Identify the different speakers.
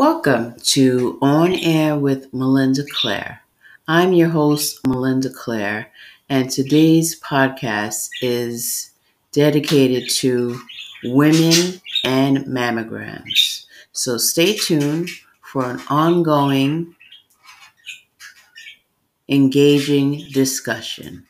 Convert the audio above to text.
Speaker 1: Welcome to On Air with Melinda Clare. I'm your host, Melinda Clare, and today's podcast is dedicated to women and mammograms. So stay tuned for an ongoing, engaging discussion.